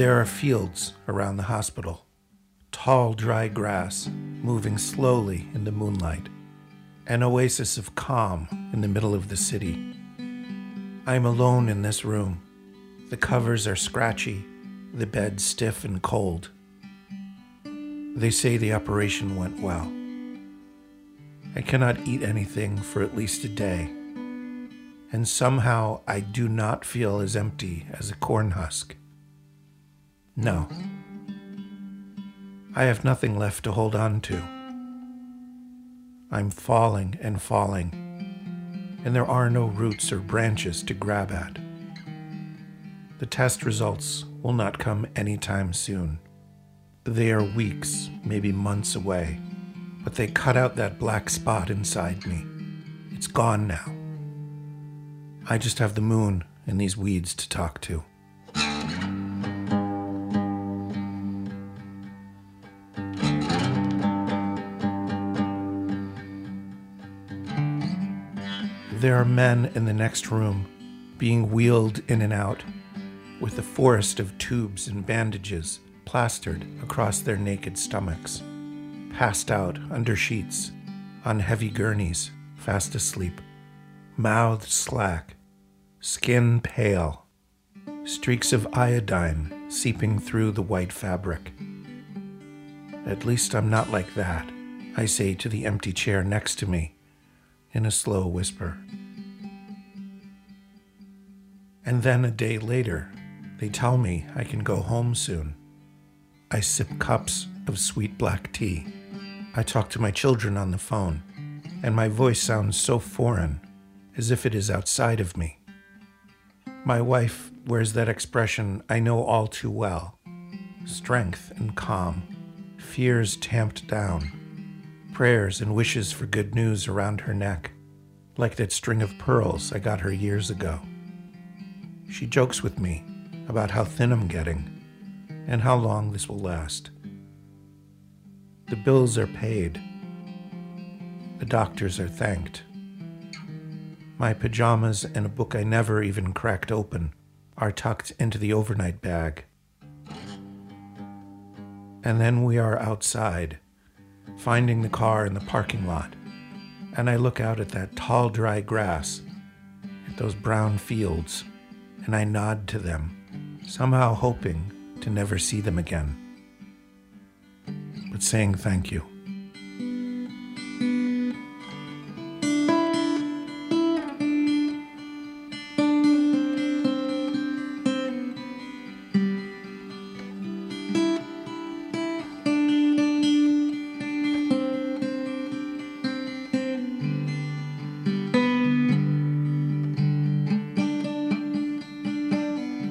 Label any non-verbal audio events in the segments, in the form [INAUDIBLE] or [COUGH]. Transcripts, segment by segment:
There are fields around the hospital, tall, dry grass moving slowly in the moonlight, an oasis of calm in the middle of the city. I am alone in this room. The covers are scratchy, the bed stiff and cold. They say the operation went well. I cannot eat anything for at least a day, and somehow I do not feel as empty as a corn husk. No. I have nothing left to hold on to. I'm falling and falling, and there are no roots or branches to grab at. The test results will not come anytime soon. They are weeks, maybe months away, but they cut out that black spot inside me. It's gone now. I just have the moon and these weeds to talk to. There are men in the next room being wheeled in and out with a forest of tubes and bandages plastered across their naked stomachs, passed out under sheets, on heavy gurneys, fast asleep, mouths slack, skin pale, streaks of iodine seeping through the white fabric. At least I'm not like that, I say to the empty chair next to me in a slow whisper. And then a day later, they tell me I can go home soon. I sip cups of sweet black tea. I talk to my children on the phone, and my voice sounds so foreign, as if it is outside of me. My wife wears that expression I know all too well strength and calm, fears tamped down, prayers and wishes for good news around her neck, like that string of pearls I got her years ago. She jokes with me about how thin I'm getting and how long this will last. The bills are paid. The doctors are thanked. My pajamas and a book I never even cracked open are tucked into the overnight bag. And then we are outside, finding the car in the parking lot, and I look out at that tall, dry grass, at those brown fields and I nod to them, somehow hoping to never see them again, but saying thank you.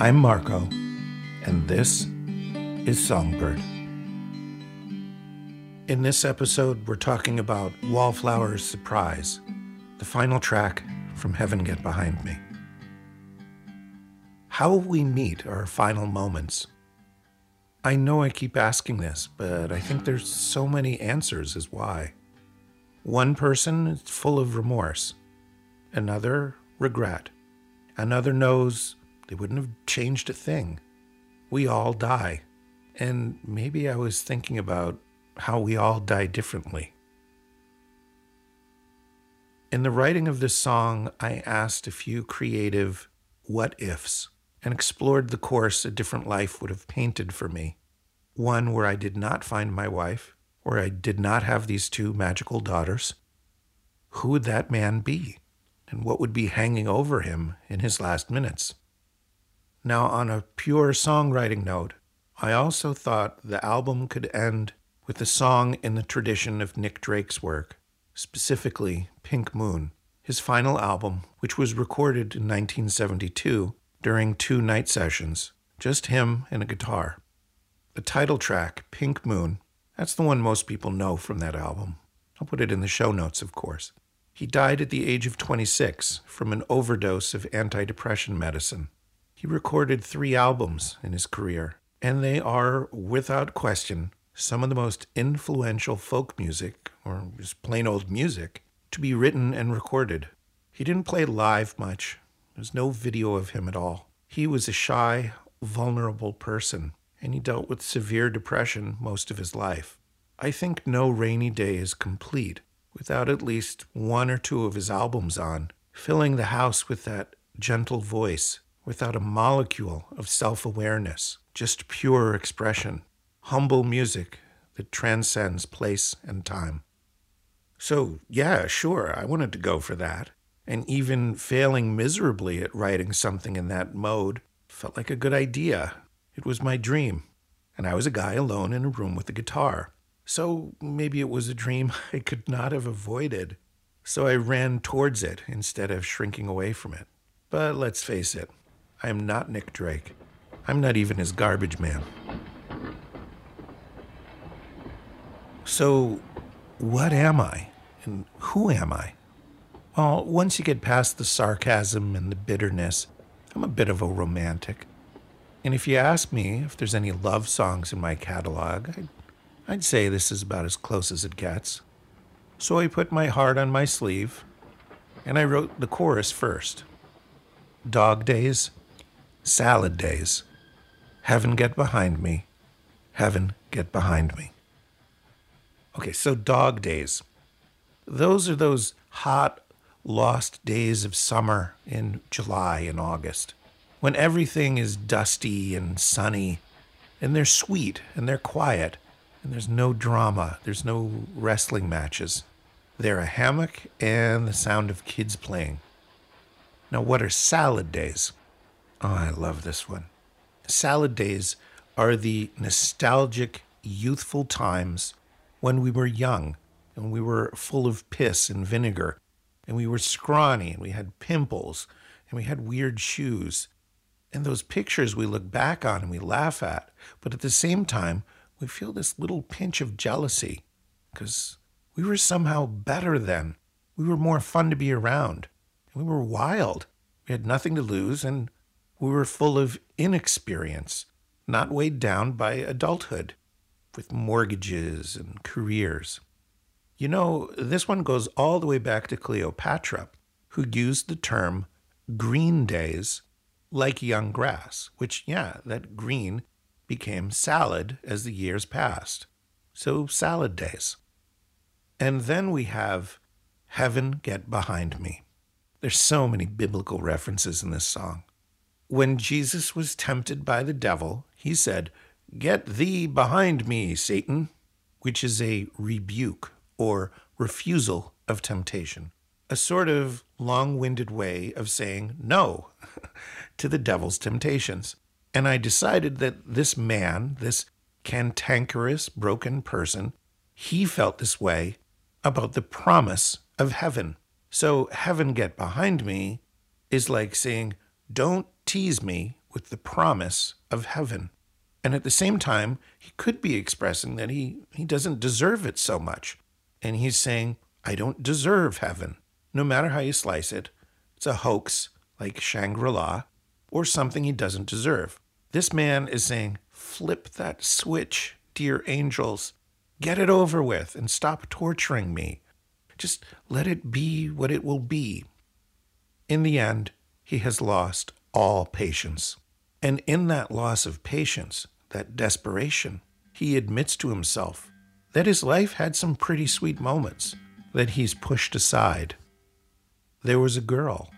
I'm Marco, and this is Songbird. In this episode, we're talking about Wallflower's Surprise, the final track from Heaven Get Behind Me. How will we meet our final moments? I know I keep asking this, but I think there's so many answers as why. One person is full of remorse, another, regret. Another knows they wouldn't have changed a thing. We all die. And maybe I was thinking about how we all die differently. In the writing of this song, I asked a few creative what ifs and explored the course a different life would have painted for me. One where I did not find my wife, where I did not have these two magical daughters. Who would that man be? And what would be hanging over him in his last minutes? Now, on a pure songwriting note, I also thought the album could end with a song in the tradition of Nick Drake's work, specifically Pink Moon, his final album, which was recorded in 1972 during two night sessions, just him and a guitar. The title track, Pink Moon, that's the one most people know from that album. I'll put it in the show notes, of course. He died at the age of 26 from an overdose of antidepressant medicine. He recorded three albums in his career, and they are, without question, some of the most influential folk music, or just plain old music, to be written and recorded. He didn't play live much. There's no video of him at all. He was a shy, vulnerable person, and he dealt with severe depression most of his life. I think no rainy day is complete without at least one or two of his albums on, filling the house with that gentle voice, without a molecule of self awareness, just pure expression, humble music that transcends place and time. So, yeah, sure, I wanted to go for that. And even failing miserably at writing something in that mode felt like a good idea. It was my dream. And I was a guy alone in a room with a guitar. So maybe it was a dream [LAUGHS] I could not have avoided. So I ran towards it instead of shrinking away from it. But let's face it, I am not Nick Drake. I'm not even his garbage man. So, what am I? And who am I? Well, once you get past the sarcasm and the bitterness, I'm a bit of a romantic. And if you ask me if there's any love songs in my catalog, I'd, I'd say this is about as close as it gets. So I put my heart on my sleeve and I wrote the chorus first Dog days, salad days, heaven get behind me, heaven get behind me. Okay, so dog days. Those are those hot, lost days of summer in July and August when everything is dusty and sunny and they're sweet and they're quiet and there's no drama, there's no wrestling matches. They're a hammock and the sound of kids playing. Now, what are salad days? Oh, I love this one. Salad days are the nostalgic, youthful times when we were young and we were full of piss and vinegar and we were scrawny and we had pimples and we had weird shoes. And those pictures we look back on and we laugh at, but at the same time, we feel this little pinch of jealousy because we were somehow better then. We were more fun to be around. We were wild. We had nothing to lose and we were full of inexperience, not weighed down by adulthood with mortgages and careers. You know, this one goes all the way back to Cleopatra, who used the term green days like young grass, which, yeah, that green became salad as the years passed. So, salad days. And then we have Heaven Get Behind Me. There's so many biblical references in this song. When Jesus was tempted by the devil, he said, Get thee behind me, Satan, which is a rebuke or refusal of temptation, a sort of long winded way of saying no [LAUGHS] to the devil's temptations. And I decided that this man, this cantankerous, broken person, he felt this way about the promise of heaven. So, heaven get behind me is like saying, don't tease me with the promise of heaven. And at the same time, he could be expressing that he, he doesn't deserve it so much. And he's saying, I don't deserve heaven. No matter how you slice it, it's a hoax like Shangri La or something he doesn't deserve. This man is saying, flip that switch, dear angels. Get it over with and stop torturing me. Just let it be what it will be. In the end, he has lost all patience. And in that loss of patience, that desperation, he admits to himself that his life had some pretty sweet moments that he's pushed aside. There was a girl,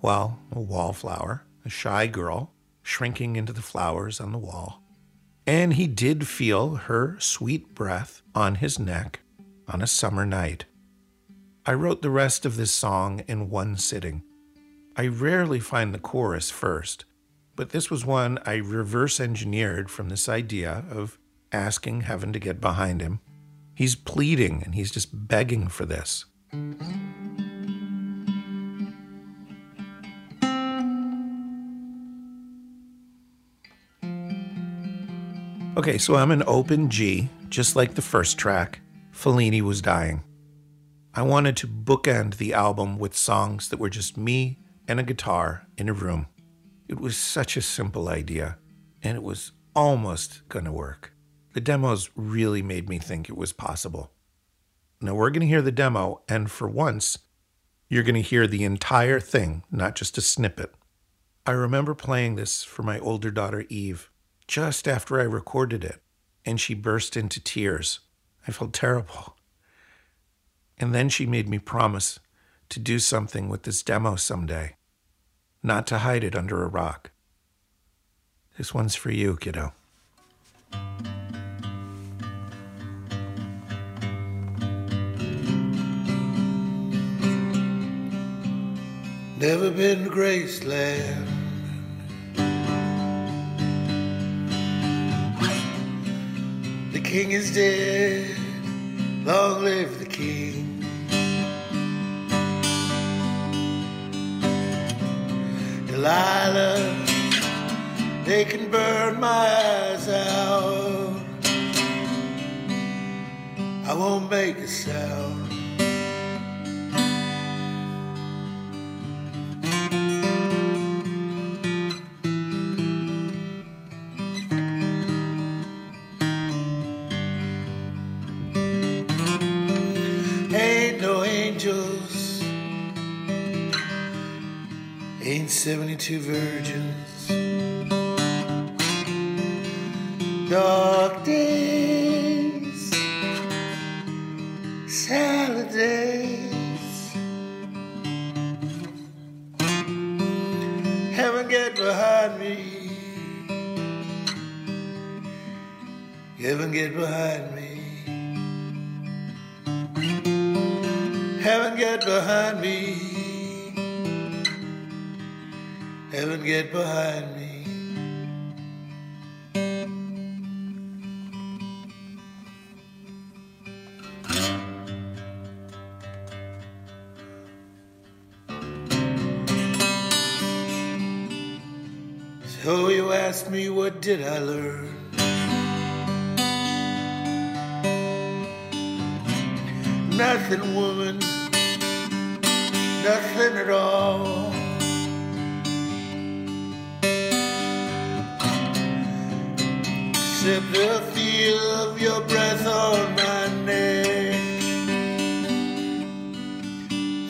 well, a wallflower, a shy girl, shrinking into the flowers on the wall. And he did feel her sweet breath on his neck on a summer night. I wrote the rest of this song in one sitting. I rarely find the chorus first, but this was one I reverse engineered from this idea of asking heaven to get behind him. He's pleading and he's just begging for this. Okay, so I'm an open G, just like the first track. Fellini was dying. I wanted to bookend the album with songs that were just me and a guitar in a room. It was such a simple idea, and it was almost going to work. The demos really made me think it was possible. Now we're going to hear the demo, and for once, you're going to hear the entire thing, not just a snippet. I remember playing this for my older daughter Eve just after I recorded it, and she burst into tears. I felt terrible. And then she made me promise to do something with this demo someday, not to hide it under a rock. This one's for you, kiddo. Never been to Graceland. The king is dead. Long live the king. Delilah, they can burn my eyes out. I won't make a sound. Me what did I learn? Nothing, woman. Nothing at all. Except the feel of your breath on my neck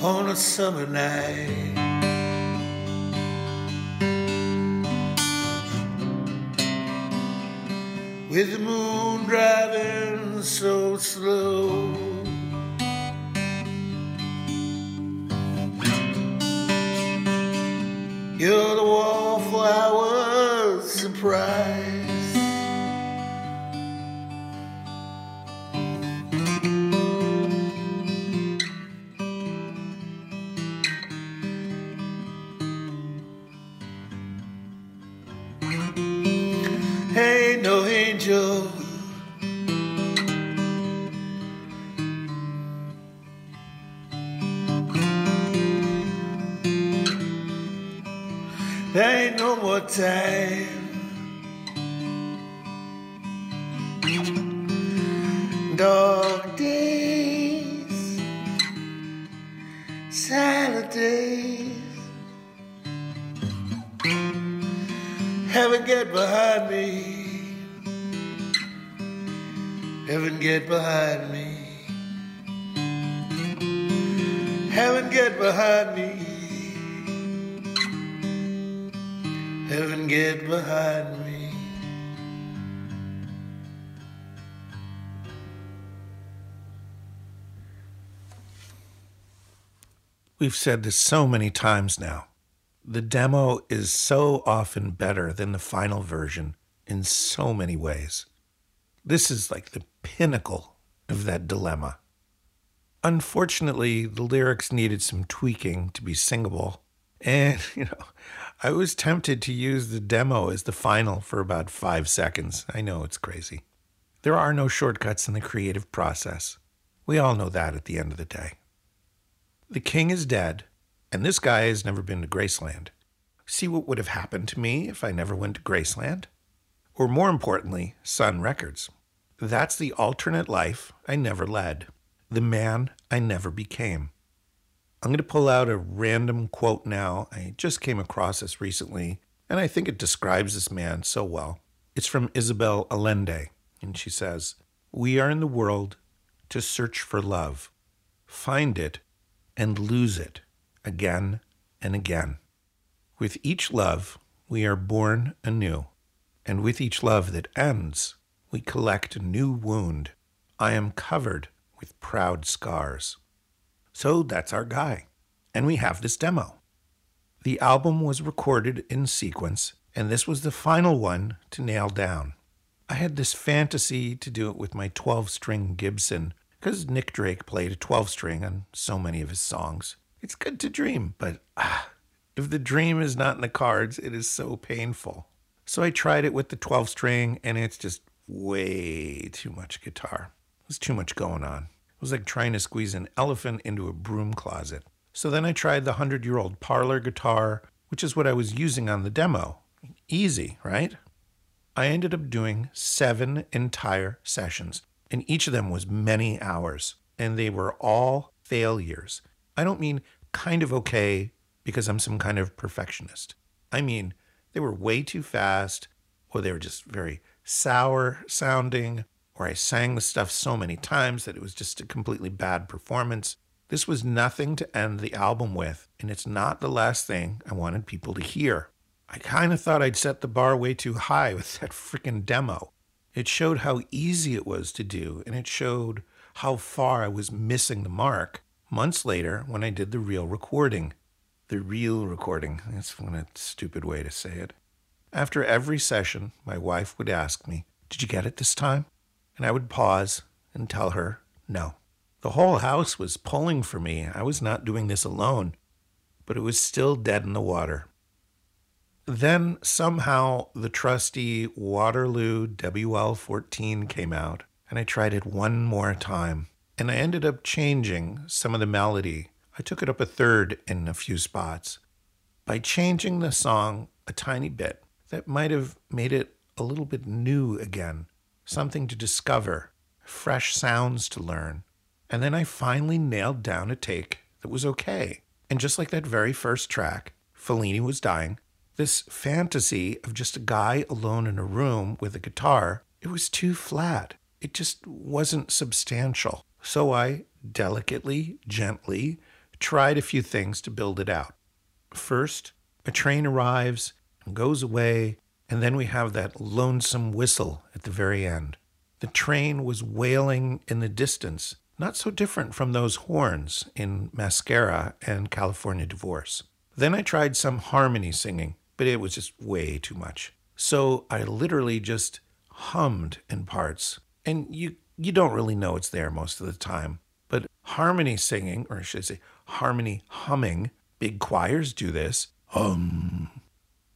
on a summer night. With the moon driving so slow. You're the wallflower's surprise. Heaven get behind me. Heaven get behind me. Heaven get behind me. We've said this so many times now. The demo is so often better than the final version in so many ways. This is like the pinnacle of that dilemma. Unfortunately, the lyrics needed some tweaking to be singable. And, [LAUGHS] you know, I was tempted to use the demo as the final for about five seconds. I know it's crazy. There are no shortcuts in the creative process. We all know that at the end of the day. The king is dead, and this guy has never been to Graceland. See what would have happened to me if I never went to Graceland? Or more importantly, Sun Records. That's the alternate life I never led, the man I never became. I'm going to pull out a random quote now. I just came across this recently, and I think it describes this man so well. It's from Isabel Allende, and she says, We are in the world to search for love, find it, and lose it again and again. With each love, we are born anew. And with each love that ends, we collect a new wound. I am covered with proud scars. So that's our guy. And we have this demo. The album was recorded in sequence, and this was the final one to nail down. I had this fantasy to do it with my 12 string Gibson, because Nick Drake played a 12 string on so many of his songs. It's good to dream, but ah, if the dream is not in the cards, it is so painful. So I tried it with the 12 string, and it's just way too much guitar. There's too much going on. It was like trying to squeeze an elephant into a broom closet. So then I tried the 100 year old parlor guitar, which is what I was using on the demo. Easy, right? I ended up doing seven entire sessions, and each of them was many hours, and they were all failures. I don't mean kind of okay because I'm some kind of perfectionist. I mean, they were way too fast, or they were just very sour sounding, or I sang the stuff so many times that it was just a completely bad performance. This was nothing to end the album with, and it's not the last thing I wanted people to hear. I kind of thought I'd set the bar way too high with [LAUGHS] that freaking demo. It showed how easy it was to do, and it showed how far I was missing the mark months later when I did the real recording. The real recording. That's one a stupid way to say it. After every session, my wife would ask me, Did you get it this time? And I would pause and tell her, No. The whole house was pulling for me. I was not doing this alone, but it was still dead in the water. Then somehow the trusty Waterloo WL 14 came out, and I tried it one more time. And I ended up changing some of the melody. I took it up a third in a few spots. By changing the song a tiny bit, that might have made it a little bit new again, something to discover, fresh sounds to learn. And then I finally nailed down a take that was okay. And just like that very first track, Fellini was dying, this fantasy of just a guy alone in a room with a guitar, it was too flat. It just wasn't substantial. So I delicately, gently tried a few things to build it out. First, a train arrives and goes away, and then we have that lonesome whistle at the very end. The train was wailing in the distance, not so different from those horns in Mascara and California Divorce. Then I tried some harmony singing, but it was just way too much. So I literally just hummed in parts. And you you don't really know it's there most of the time. But harmony singing, or I should say harmony humming, big choirs do this. Hum.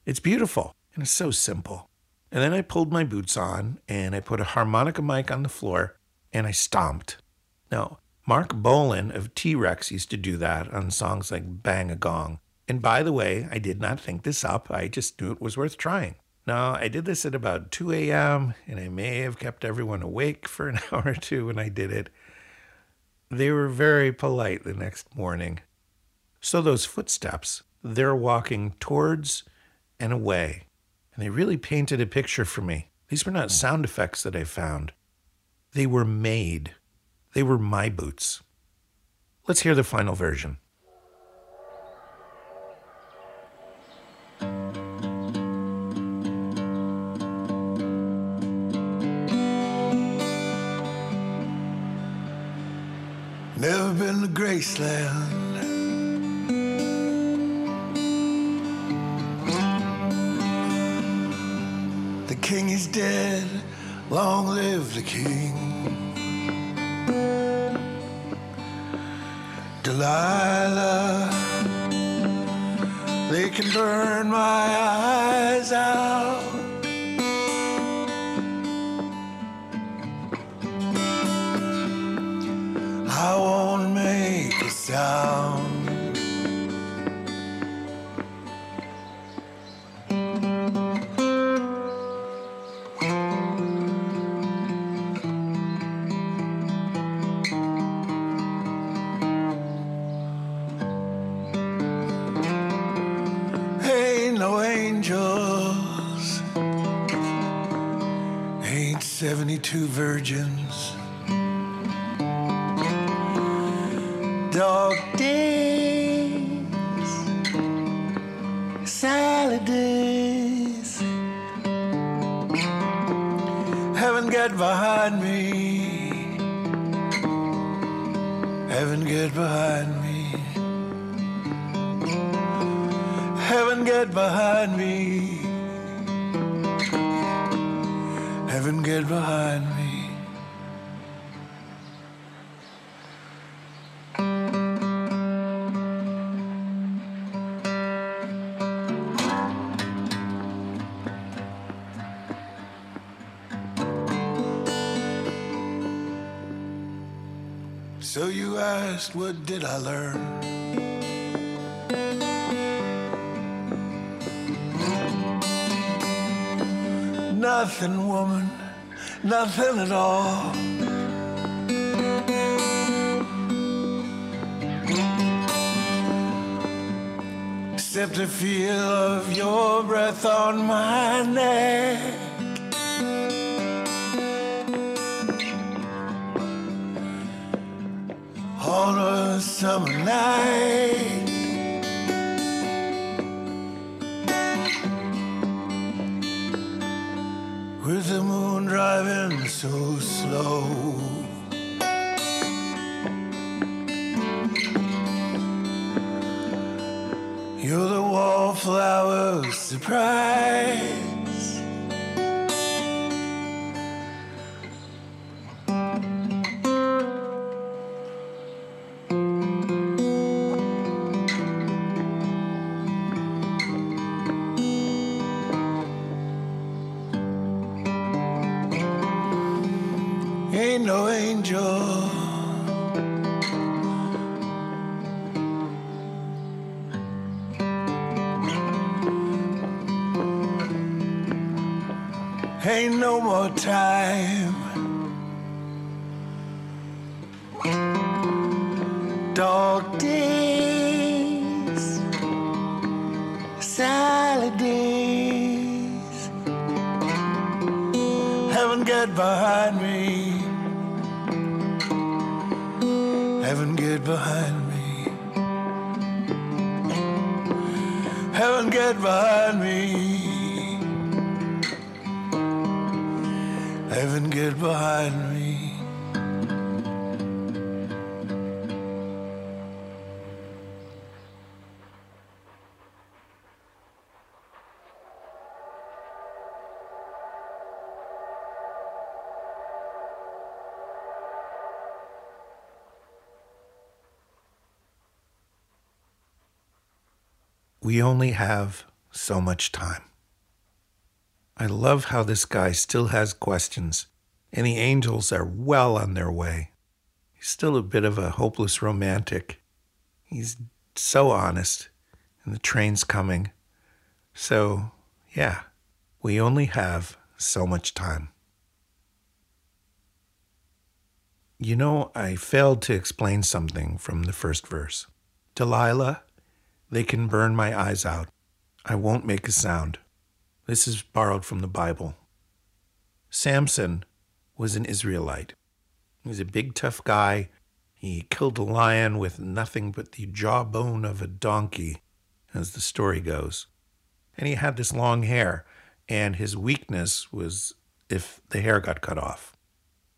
It's beautiful and it's so simple. And then I pulled my boots on and I put a harmonica mic on the floor and I stomped. Now, Marc Bolan of T Rex used to do that on songs like Bang a Gong. And by the way, I did not think this up, I just knew it was worth trying. Now, I did this at about 2 a.m., and I may have kept everyone awake for an [LAUGHS] hour or two when I did it. They were very polite the next morning. So, those footsteps, they're walking towards and away. And they really painted a picture for me. These were not sound effects that I found, they were made. They were my boots. Let's hear the final version. Never been to Graceland. The king is dead. Long live the king. Delilah, they can burn my eyes out. Get behind me. Heaven, get behind me. Heaven, get behind me. Heaven, get behind me. What did I learn? Nothing, woman, nothing at all. Except the feel of your breath on my neck. Summer night. With the moon driving so slow. You're the wallflower surprise. No angel. Ain't no more time. We only have so much time. I love how this guy still has questions, and the angels are well on their way. He's still a bit of a hopeless romantic. He's so honest, and the train's coming. So, yeah, we only have so much time. You know, I failed to explain something from the first verse. Delilah, they can burn my eyes out. I won't make a sound. This is borrowed from the Bible. Samson was an Israelite. He was a big, tough guy. He killed a lion with nothing but the jawbone of a donkey, as the story goes. And he had this long hair, and his weakness was if the hair got cut off.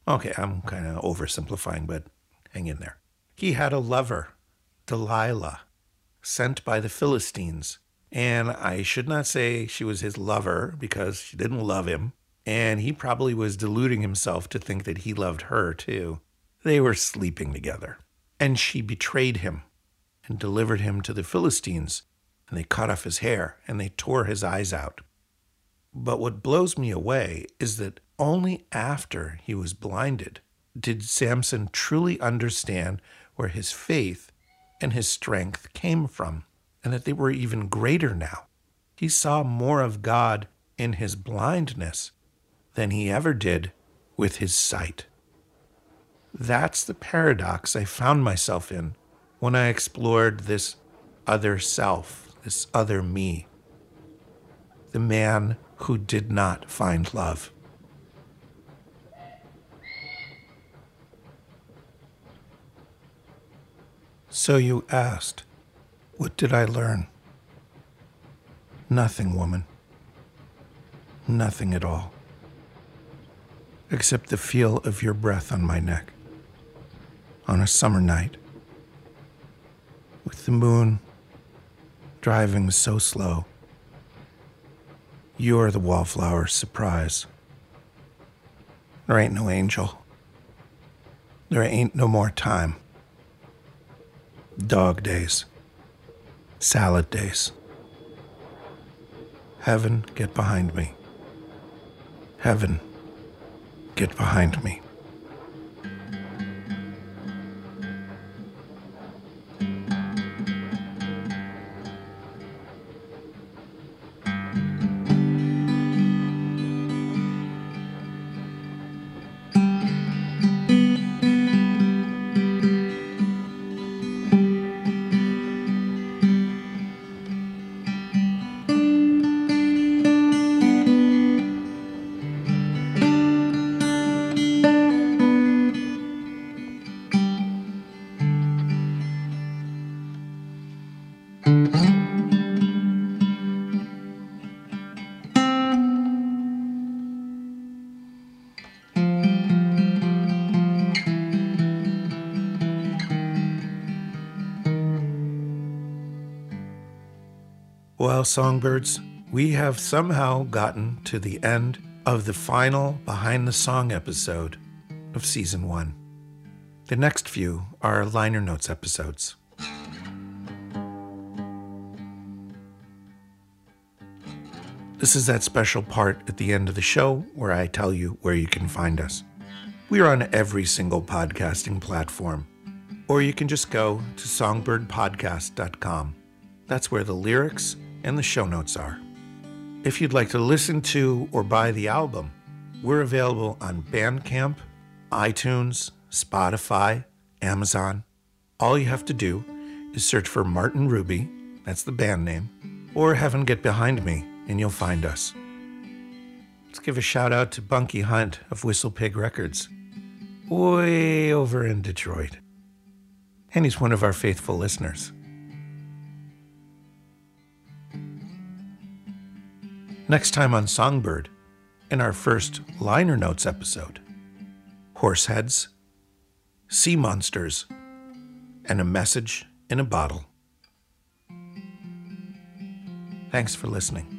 Okay, I'm kind of oversimplifying, but hang in there. He had a lover, Delilah, sent by the Philistines. And I should not say she was his lover because she didn't love him. And he probably was deluding himself to think that he loved her too. They were sleeping together. And she betrayed him and delivered him to the Philistines. And they cut off his hair and they tore his eyes out. But what blows me away is that only after he was blinded did Samson truly understand where his faith and his strength came from, and that they were even greater now. He saw more of God in his blindness than he ever did with his sight. That's the paradox I found myself in when I explored this other self, this other me, the man who did not find love. So you asked, What did I learn? Nothing, woman. Nothing at all. except the feel of your breath on my neck on a summer night with the moon driving so slow. You're the wallflower's surprise. There ain't no angel. There ain't no more time. Dog days. Salad days. Heaven, get behind me. Heaven, get behind me. Well, songbirds, we have somehow gotten to the end of the final Behind the Song episode of season one. The next few are liner notes episodes. This is that special part at the end of the show where I tell you where you can find us. We are on every single podcasting platform, or you can just go to songbirdpodcast.com. That's where the lyrics and the show notes are. If you'd like to listen to or buy the album, we're available on Bandcamp, iTunes, Spotify, Amazon. All you have to do is search for Martin Ruby, that's the band name, or Heaven Get Behind Me, and you'll find us. Let's give a shout out to Bunky Hunt of Whistle Pig Records, way over in Detroit. And he's one of our faithful listeners. Next time on Songbird, in our first liner notes episode horseheads, sea monsters, and a message in a bottle. Thanks for listening.